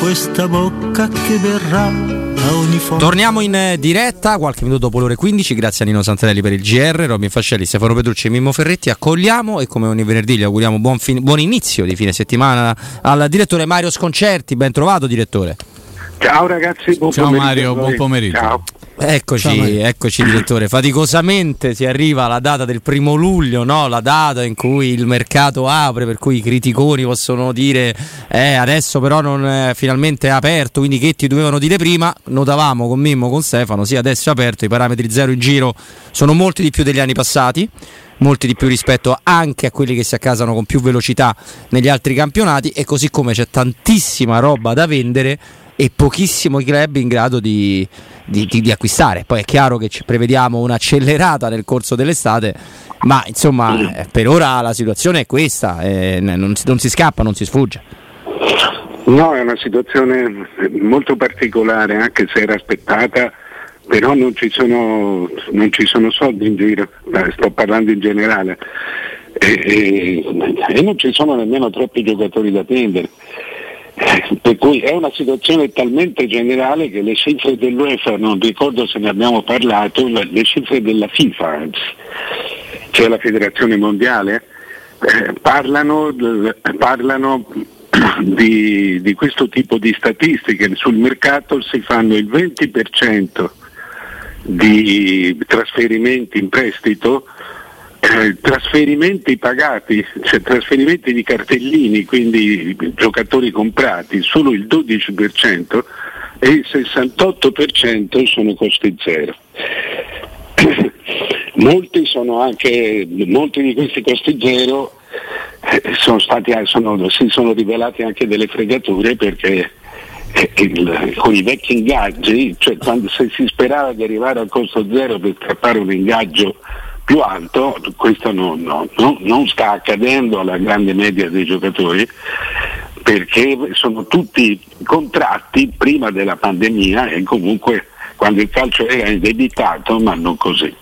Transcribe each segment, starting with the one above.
Questa bocca che verrà a ogni fondo. Torniamo in eh, diretta qualche minuto dopo l'ore 15. Grazie a Nino Santarelli per il GR, Robin Fascelli, Stefano Petrucci e Mimmo Ferretti. Accogliamo e come ogni venerdì gli auguriamo buon, fin- buon inizio di fine settimana al direttore Mario Sconcerti. Ben trovato, direttore. Ciao ragazzi, buon Ciao pomeriggio. Mario, buon pomeriggio. Ciao. Eccoci, eccoci direttore. Faticosamente si arriva alla data del primo luglio, no? la data in cui il mercato apre, per cui i criticoni possono dire eh, adesso però non è finalmente aperto, quindi che ti dovevano dire prima. Notavamo con Mimmo, con Stefano, sì adesso è aperto, i parametri zero in giro sono molti di più degli anni passati. Molti di più rispetto anche a quelli che si accasano con più velocità negli altri campionati e così come c'è tantissima roba da vendere e pochissimo i club in grado di, di- di- di acquistare. Poi è chiaro che ci prevediamo un'accelerata nel corso dell'estate, ma insomma eh, per ora la situazione è questa, eh, non, si, non si scappa, non si sfugge. No, è una situazione molto particolare, anche se era aspettata, però non ci sono, non ci sono soldi in giro, Eh, sto parlando in generale, e, e- e non ci sono nemmeno troppi giocatori da prendere. Per cui è una situazione talmente generale che le cifre dell'UEFA, non ricordo se ne abbiamo parlato, le cifre della FIFA, cioè la federazione mondiale, eh, parlano, parlano di, di questo tipo di statistiche. Sul mercato si fanno il 20% di trasferimenti in prestito, eh, trasferimenti pagati, cioè trasferimenti di cartellini, quindi giocatori comprati, solo il 12% e il 68% sono costi zero. Molti, anche, molti di questi costi zero eh, sono stati, sono- si sono rivelati anche delle fregature perché eh, il- con i vecchi ingaggi, cioè quando se si sperava di arrivare al costo zero per strappare un ingaggio più alto, questo non, no- no- non sta accadendo alla grande media dei giocatori perché sono tutti contratti prima della pandemia e comunque quando il calcio era indebitato, ma non così.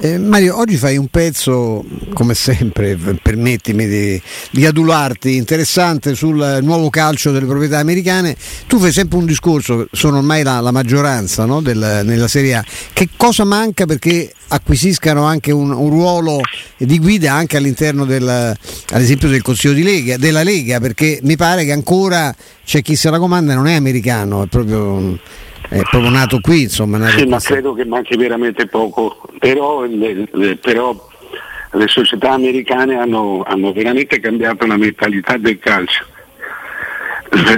Eh, Mario, oggi fai un pezzo, come sempre, permettimi di, di adularti, interessante sul nuovo calcio delle proprietà americane. Tu fai sempre un discorso, sono ormai la, la maggioranza no, del- nella Serie A. Che cosa manca perché acquisiscano anche un, un ruolo di guida anche all'interno del, ad esempio del Consiglio di Lega, della Lega? Perché mi pare che ancora c'è chi se la comanda non è americano, è proprio, è proprio nato qui, insomma. nato Sì, ma credo che manchi veramente poco, però, le, le- però le società americane hanno, hanno veramente cambiato la mentalità del calcio.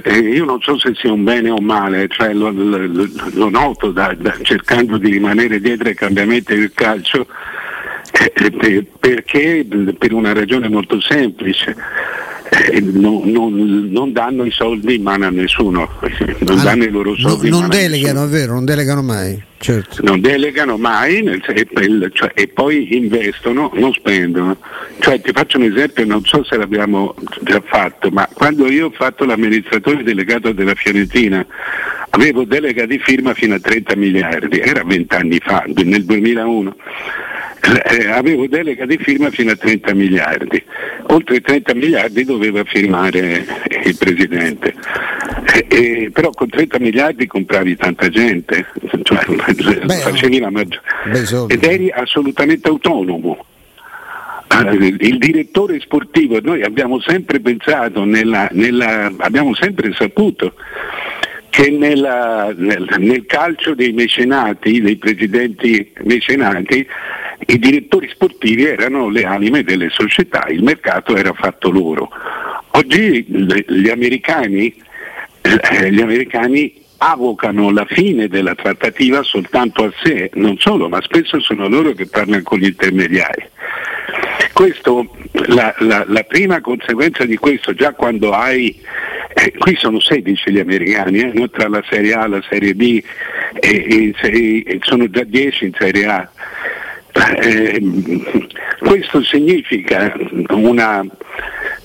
Eh, Io non so se sia un bene o un male, cioè lo, lo- lo- noto da- da- cercando di rimanere dietro ai cambiamenti del calcio eh, eh, per- perché per una ragione molto semplice. Eh, non, non- non danno i soldi in mano a nessuno, non Ah, danno i loro no- soldi in non delegano, è vero, non delegano mai. Certo. non delegano mai nel- cioè, e poi investono, non spendono. Cioè, ti faccio un esempio, non so se l'abbiamo già fatto, ma quando io ho fatto l'amministratore delegato della Fiorentina avevo delega di firma fino a 30 miliardi, era vent'anni fa, nel 2001. Eh, avevo delega di firma fino a 30 miliardi, oltre 30 miliardi doveva firmare il Presidente, Eh, eh, però con 30 miliardi compravi tanta gente, cioè, facevi la maggior- soldi. ed eri assolutamente autonomo. Eh, Il direttore sportivo, noi abbiamo sempre pensato, nella- nella- abbiamo sempre saputo che nella- nel, nel calcio dei mecenati, dei presidenti mecenati, i direttori sportivi erano le anime delle società, il mercato era fatto loro. Oggi gli americani, eh, gli americani avocano la fine della trattativa soltanto a sé, non solo, ma spesso sono loro che parlano con gli intermediari. Questo, la, la- la prima conseguenza di questo, già quando hai Eh, qui sono 16 gli americani, eh? tra la Serie A e la Serie B e, e, e sono già 10 in Serie A. Eh, questo significa una,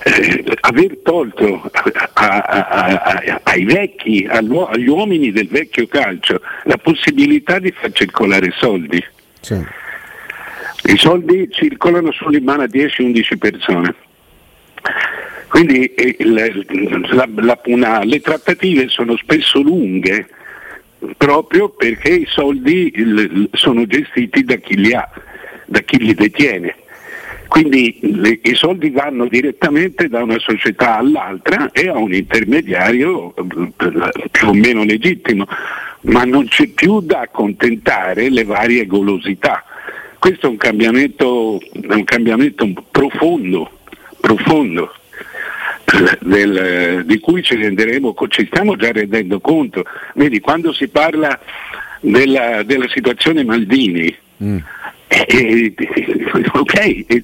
eh, aver tolto a, a, a, ai vecchi, agli uomini del vecchio calcio, la possibilità di far circolare soldi. Sì. I soldi circolano solo in mano a 10-11 persone. Quindi eh, la, la, una, le trattative sono spesso lunghe proprio perché i soldi sono gestiti da chi li ha, da chi li detiene. Quindi le, i soldi vanno direttamente da una società all'altra e a un intermediario più o meno legittimo, ma non c'è più da accontentare le varie golosità. Questo è un cambiamento, un cambiamento profondo, profondo del, di cui ci renderemo, ci stiamo già rendendo conto. Vedi, quando si parla della, della situazione Maldini, mm. eh, eh, ok, eh,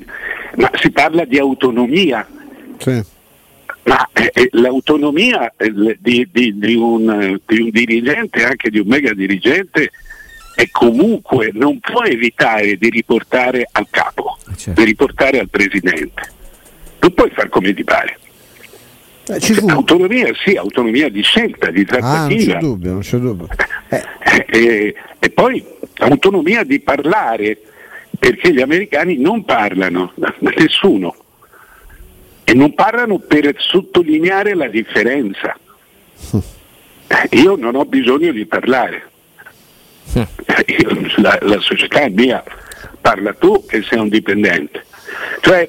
ma si parla di autonomia. Sì. Ma eh, eh l'autonomia eh, di, di, di, un, di, un, dirigente, anche di un mega dirigente, è comunque non può evitare di riportare al capo, certo. di riportare al presidente. Non puoi far come ti pare. Eh, autonomia sì, autonomia di scelta, di trattativa. Ah, non c'è dubbio, non c'è dubbio. Eh. E, e, poi autonomia di parlare, perché gli americani non parlano, nessuno, e non parlano per sottolineare la differenza. Io non ho bisogno di parlare. Io, la, la società è mia, parla tu che sei un dipendente. Cioè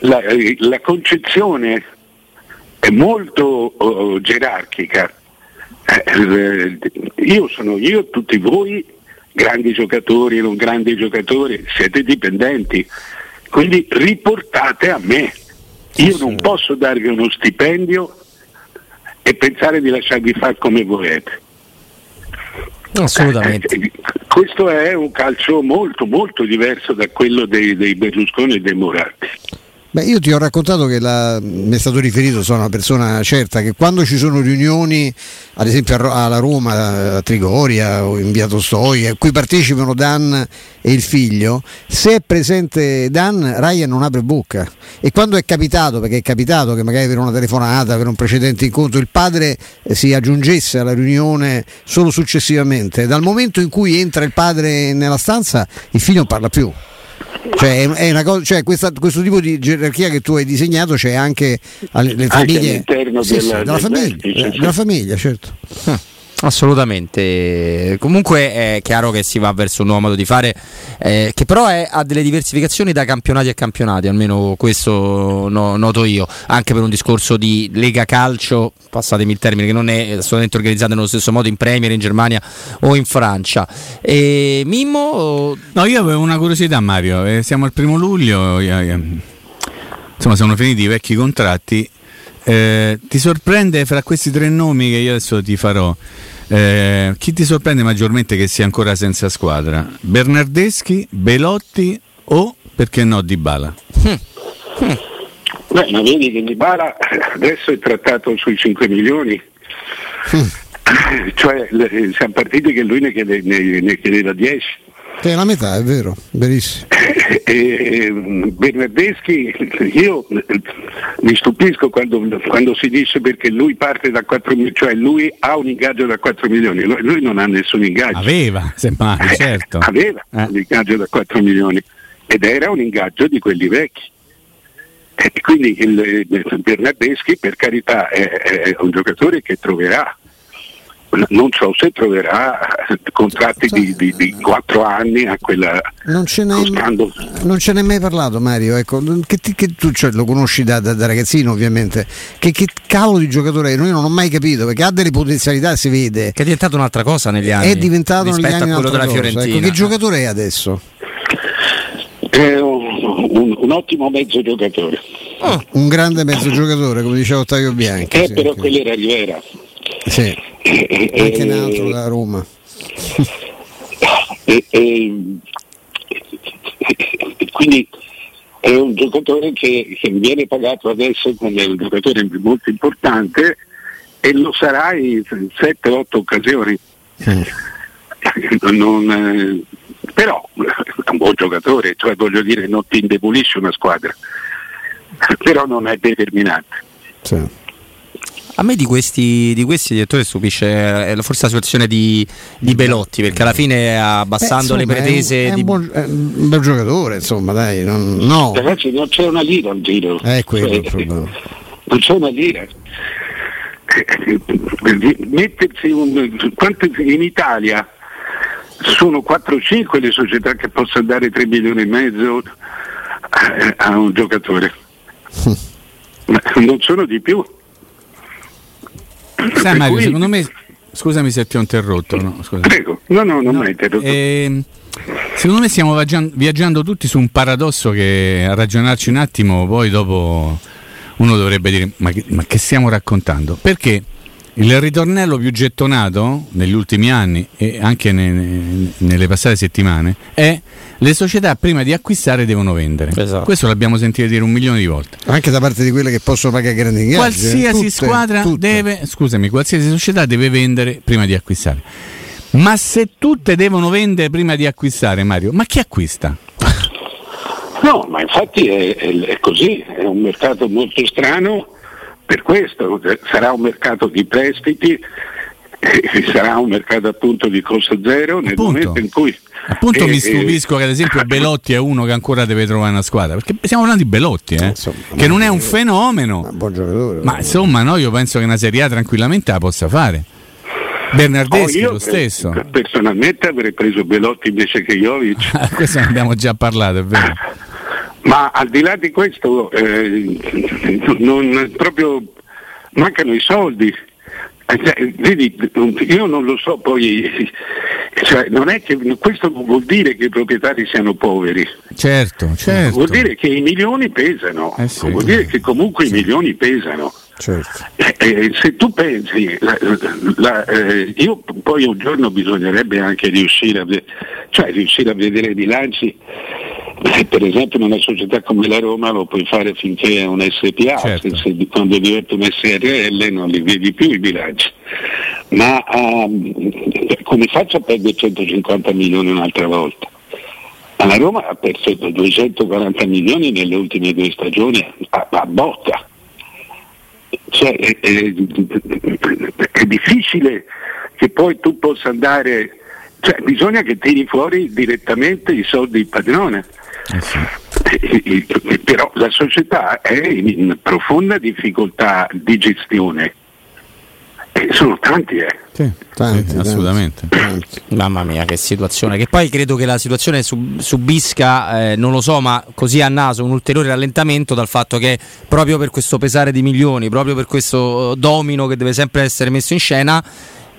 la, la concezione è molto uh, gerarchica. Eh, io sono io, tutti voi, grandi giocatori, non grandi giocatori, siete dipendenti, quindi riportate a me. Io non posso darvi uno stipendio e pensare di lasciarvi fare come volete. Assolutamente. Eh, questo è un calcio molto molto diverso da quello dei, dei Berlusconi e dei Moratti. Beh, io ti ho raccontato che la, mi è stato riferito, sono una persona certa, che quando ci sono riunioni, ad esempio alla Roma, a Trigoria o in via Tostoi, a cui partecipano Dan e il figlio, se è presente Dan, Ryan non apre bocca. E quando è capitato, perché è capitato che magari per una telefonata, per un precedente incontro, il padre eh, si aggiungesse alla riunione solo successivamente, dal momento in cui entra il padre nella stanza, il figlio non parla più. Cioè, è una cosa, cioè questa, questo tipo di gerarchia che tu hai disegnato c'è anche alle famiglie. Anche all'interno sì, della, sì, della, famiglia, vertice, della famiglia, certo. Ah. Assolutamente, comunque è chiaro che si va verso un nuovo modo di fare, eh, che però è, ha delle diversificazioni da campionati a campionati, almeno questo no, noto io, anche per un discorso di Lega Calcio, passatemi il termine, che non è assolutamente organizzata nello stesso modo in Premier, in Germania o in Francia. E Mimmo? No, io avevo una curiosità Mario, eh, siamo al primo luglio, insomma sono finiti i vecchi contratti eh, ti sorprende fra questi tre nomi che io adesso ti farò? Eh, chi ti sorprende maggiormente che sia ancora senza squadra? Bernardeschi, Belotti o perché no Di Bala? Hm. Beh, ma vedi che Di Bala adesso è trattato sui 5 milioni. Hm. Cioè siamo partiti che lui ne, chiede, ne, ne chiedeva 10 è la metà, è vero, verissimo. Eh, Bernardeschi, io mi stupisco quando, quando, si dice perché lui parte da 4 milioni, cioè lui ha un ingaggio da 4 milioni, lui non ha nessun ingaggio. Aveva, semmai, eh, certo. aveva eh. un ingaggio da 4 milioni ed era un ingaggio di quelli vecchi. E quindi il, il Bernardeschi per carità è, è un giocatore che troverà non so se troverà contratti di, di, di 4 anni a quella non ce, costando... non ce n'è mai parlato Mario ecco, che, che tu cioè, lo conosci da, da, da, ragazzino ovviamente che, che cavolo di giocatore è? Io non ho mai capito perché ha delle potenzialità si vede che è diventato un'altra cosa negli anni è diventato negli anni a quello della cosa. Fiorentina ecco, che giocatore è adesso? è un, un, un ottimo mezzo giocatore oh. un grande mezzo giocatore come diceva Ottavio Bianchi eh, sì, però quello era Rivera sì anche in altro da Roma. e, e, quindi è un giocatore che, che viene pagato adesso come un giocatore molto importante e lo sarà in 7-8 occasioni. Non, eh, però è un buon giocatore, cioè voglio dire non ti indebolisce una squadra, però non è determinante. Sì. A me di questi, di questi direttore stupisce eh, forse la situazione di, di Belotti, perché alla fine abbassando Eh, le insomma, pretese È un, è di- un buon, è un bel giocatore, insomma, dai. non- no. Ragazzi non c'è una lira al giro. È quello Cioè, il problema. non c'è una lira. Mettersi un, quante- in Italia sono 4-5 le società che possono dare 3 milioni e mezzo a, a un giocatore. Ma non sono di più. Sai Mario, cui- secondo me, scusami se ti ho interrotto, no, scusa. Prego, no, no, non No, mi interrotto. ehm, secondo me stiamo viaggian- viaggiando tutti su un paradosso che a ragionarci un attimo poi dopo uno dovrebbe dire ma che, ma che stiamo raccontando? Perché il ritornello più gettonato negli ultimi anni e anche ne- ne- nelle passate settimane è le società prima di acquistare devono vendere. Esatto. Questo l'abbiamo sentito dire un milione di volte. Anche da parte di quelle che possono pagare grandi ingaggi. eh. Qualsiasi Tutte, squadra tutte. deve, scusami, qualsiasi società deve vendere prima di acquistare. Ma se tutte devono vendere prima di acquistare, Mario, ma chi acquista? No, ma infatti è, è- è così, è un mercato molto strano per questo, sarà un mercato di prestiti, eh, sarà un mercato appunto di costo zero nel Appunto. momento in cui... Appunto eh, mi eh, stupisco che ad esempio Belotti è uno che ancora deve trovare una squadra, perché stiamo parlando di Belotti, eh, Insomma, che non è un fenomeno, un buon giocatore. ma insomma no, io penso che una Serie A tranquillamente la possa fare. Bernardeschi oh, io, lo stesso, eh, Personalmente avrei preso Belotti invece che Jovic. questo ne abbiamo già parlato, è vero. Ma al di là di questo, eh, non, proprio mancano i soldi. Eh, cioè, vedi, io non lo so poi, cioè, non è che questo non vuol dire che i proprietari siano poveri, Certo, certo. vuol dire che i milioni pesano, Eh sì. vuol dire che comunque i milioni pesano. Certo. Eh, eh, se tu pensi, la- la- eh, io poi un giorno bisognerebbe anche riuscire a, cioè riuscire a vedere i bilanci, eh, per esempio in una società come la Roma lo puoi fare finché è un SPA, Certo. se- se- quando diventa un SRL non li vedi più i bilanci. Ma ehm, come faccio a perdere 150 milioni un'altra volta? La Roma ha perso 240 milioni nelle ultime due stagioni a, a botta. Cioè, è, è- è difficile che poi tu possa andare, cioè bisogna che tiri fuori direttamente i soldi del padrone. Eh sì. Eh, Però la società è in profonda difficoltà di gestione. Eh, sono tanti, eh. Sì, Tanti, sì, assolutamente. tanti. Mamma mia, che situazione. Che poi credo che la situazione sub- subisca, eh, non lo so, ma così a naso un ulteriore rallentamento dal fatto che proprio per questo pesare di milioni, proprio per questo domino che deve sempre essere messo in scena,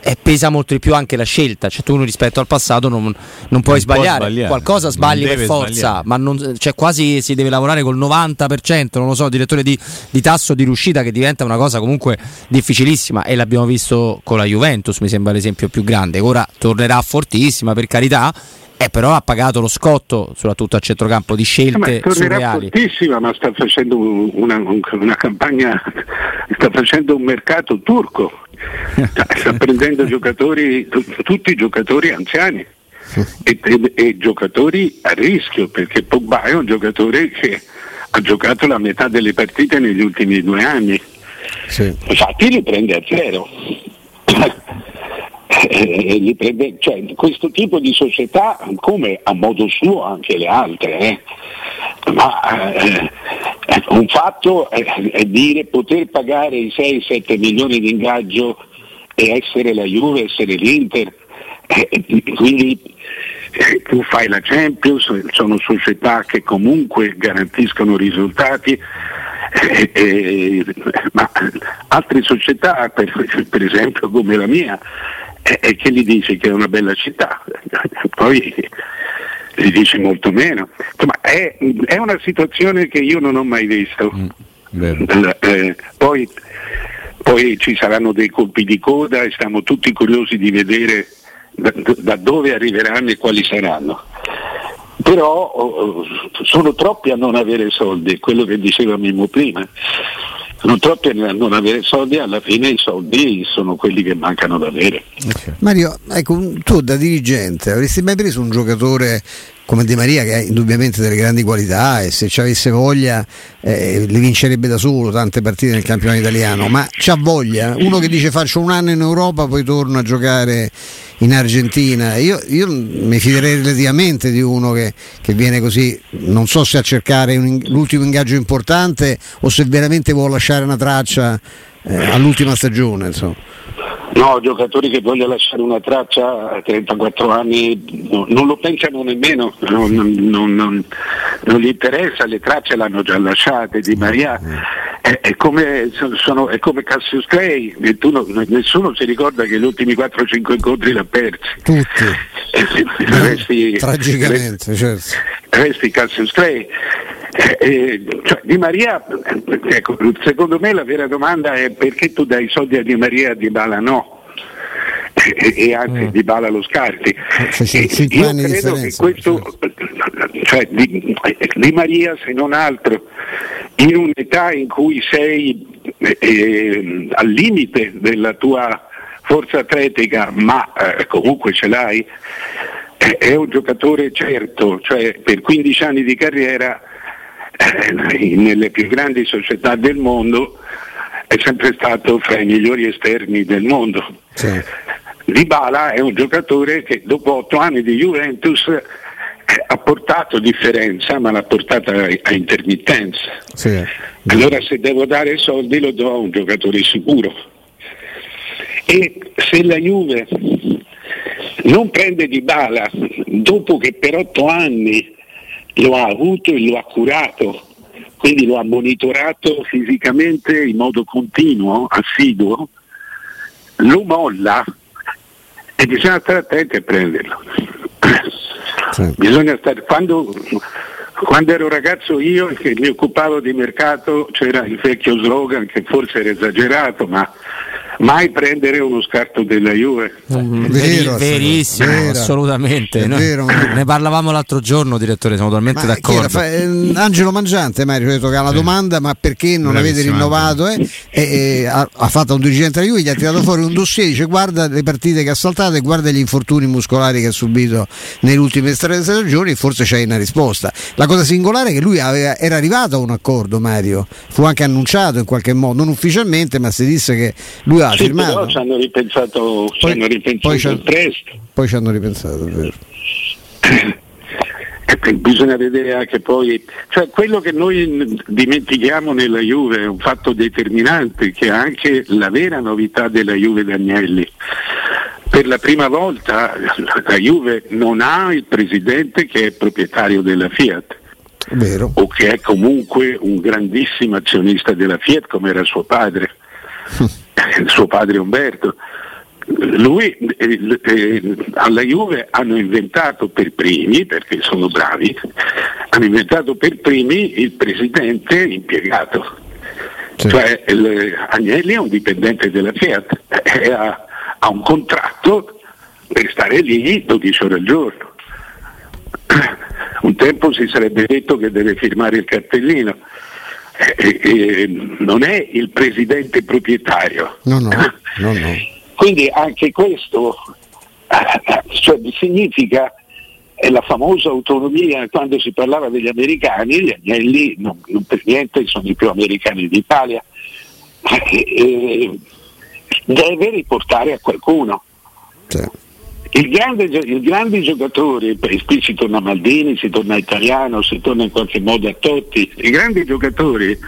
eh, pesa molto di più anche la scelta. Cioè, tu rispetto al passato non, non puoi può sbagliare. sbagliare, qualcosa non sbagli per forza, sbagliare. ma non- cioè, quasi si deve lavorare col 90%, non lo so, direttore di, di tasso di riuscita che diventa una cosa comunque difficilissima e l'abbiamo visto con la Juventus, mi sembra l'esempio più grande. Ora tornerà fortissima per carità, e però ha pagato lo scotto, soprattutto a centrocampo, di Ma scelte tornerà surreali. fortissima, ma sta facendo una, una campagna, sta facendo un mercato turco, Sta- sta prendendo giocatori, tu- tutti giocatori anziani e, e- e giocatori a rischio, perché Pogba è un giocatore che ha giocato la metà delle partite negli ultimi due anni. Sì. Infatti li prende a zero. Eh, li prende- cioè, questo tipo di società, come a modo suo anche le altre, eh, ma eh, eh, un fatto è, dire poter pagare i 6-7 milioni di ingaggio e essere la Juve, essere l'Inter, eh, quindi eh, tu fai la Champions, sono società che comunque garantiscono risultati, eh, eh, ma altre società, per, per esempio come la mia, eh, eh, che gli dici che è una bella città, poi gli dici molto meno. Insomma, è, è una situazione che io non ho mai visto. Vero. L- eh, poi, poi ci saranno dei colpi di coda e stiamo tutti curiosi di vedere da, da dove arriveranno e quali saranno. però oh, sono troppi a non avere soldi, quello che diceva Mimmo prima. Sono troppi a non avere soldi, alla fine i soldi sono quelli che mancano da avere. Mario, ecco, tu da dirigente avresti mai preso un giocatore come Di Maria che ha indubbiamente delle grandi qualità e se ci avesse voglia eh, le vincerebbe da solo tante partite nel campionato italiano, ma c'ha voglia? Uno che dice faccio un anno in Europa poi torno a giocare in Argentina, io, io mi fiderei relativamente di uno che, che, viene così, non so se a cercare un, l'ultimo ingaggio importante o se veramente vuole lasciare una traccia eh, all'ultima stagione. Insomma. No, giocatori che vogliono lasciare una traccia a 34 anni no, non lo pensano nemmeno, non, non, non, non, gli interessa, le tracce l'hanno già lasciate. Di Maria è, è come, sono, è come Cassius Clay, nessuno si ricorda che gli ultimi 4-5 incontri l'ha persi. Tutti. Eh, resti, Tragicamente, resti, certo. Resti Cassius Clay. Eh, eh, cioè, di Maria, ecco, secondo me la vera domanda è perché tu dai i soldi a Di Maria e a Di Bala no? E, e anzi mm. Di Bala lo scarti. Eh, io credo che questo, cioè, di, di, Maria se non altro, in un'età in cui sei eh, al limite della tua forza atletica, ma eh, comunque ce l'hai, è un giocatore certo, cioè per 15 anni di carriera eh, nelle più grandi società del mondo è sempre stato fra i migliori esterni del mondo. Sì. Dybala è un giocatore che dopo otto anni di Juventus eh, ha portato differenza ma l'ha portata a intermittenza. Sì. Allora se devo dare soldi lo do a un giocatore sicuro. E se la Juve non prende Dybala dopo che per otto anni lo ha avuto e lo ha curato, quindi lo ha monitorato fisicamente in modo continuo, assiduo, lo molla e bisogna stare attenti a prenderlo. Sì. Bisogna stare, quando, quando, ero ragazzo io che mi occupavo di mercato c'era il vecchio slogan che forse era esagerato, ma mai prendere uno scarto della Juve. Mm, vero, verissimo, vero. assolutamente. Vero, ne parlavamo l'altro giorno, direttore, siamo totalmente ma d'accordo. Fa, eh, Angelo Mangiante, Mario, detto che ha la domanda, ma perché non avete rinnovato? Eh? E, e, ha, ha, fatto un dirigente della Juve, gli ha tirato fuori un dossier, dice guarda le partite che ha saltato e guarda gli infortuni muscolari che ha subito nelle ultime tre stagioni, forse c'è una risposta. La cosa singolare è che lui aveva, era arrivato a un accordo, Mario, fu anche annunciato in qualche modo, non ufficialmente, ma si disse che lui ha sì, firmato. Però ci hanno ripensato, poi, ci hanno ripensato poi presto. Poi ci hanno ripensato, è vero. bisogna vedere anche poi, cioè quello che noi dimentichiamo nella Juve è un fatto determinante che è anche la vera novità della Juve Danielli. Per la prima volta la Juve non ha il presidente che è proprietario della Fiat. Vero. o che è comunque un grandissimo azionista della Fiat come era suo padre. suo padre Umberto. Lui eh, eh, alla Juve hanno inventato per primi, perché sono bravi, hanno inventato per primi il presidente impiegato. Sì. Cioè il, Agnelli è un dipendente della Fiat, eh, ha, ha un contratto per stare lì 12 ore al giorno. Un tempo si sarebbe detto che deve firmare il cartellino eh, eh, non è il presidente proprietario. No, no, no. Quindi anche questo eh, cioè, significa è la famosa autonomia quando si parlava degli americani, gli agnelli non, non per niente sono i più americani d'Italia, eh, deve riportare a qualcuno. Sì. Il grande, I grandi giocatori, qui si torna a Maldini, si torna a Italiano, si torna in qualche modo a Totti, i grandi giocatori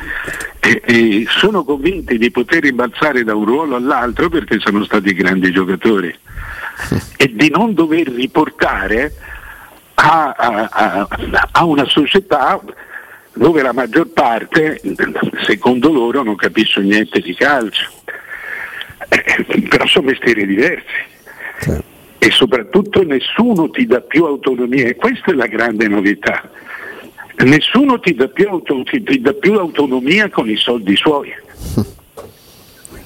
eh, eh, sono convinti di poter rimbalzare da un ruolo all'altro perché sono stati grandi giocatori e di non dover riportare a, a, a, a una società dove la maggior parte, secondo loro, non capisce niente di calcio. Eh, però sono mestieri diversi. Sì e soprattutto nessuno ti dà più autonomia e questa è la grande novità. Nessuno ti dà più, auto, ti dà più autonomia con i soldi suoi.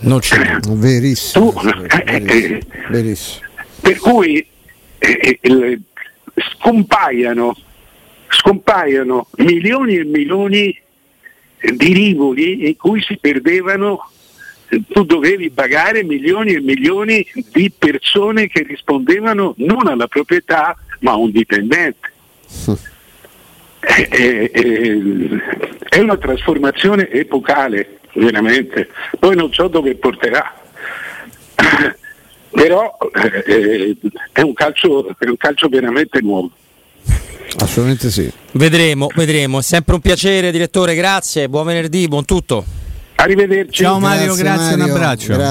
Non c'è. Verissimo. Tu, eh, eh, verissimo. Per cui eh, eh scompaiano scompaiono milioni e milioni di rivoli in cui si perdevano, tu dovevi pagare milioni e milioni di persone che rispondevano non alla proprietà ma a un dipendente. È, è- è una trasformazione epocale, veramente. Poi non so dove porterà. Però eh, è, un calcio, è un calcio veramente nuovo. Assolutamente sì. Vedremo, vedremo. È sempre un piacere, direttore. Grazie. Buon venerdì, buon tutto. Arrivederci. Ciao Mario, grazie, un Mario. abbraccio. Grazie.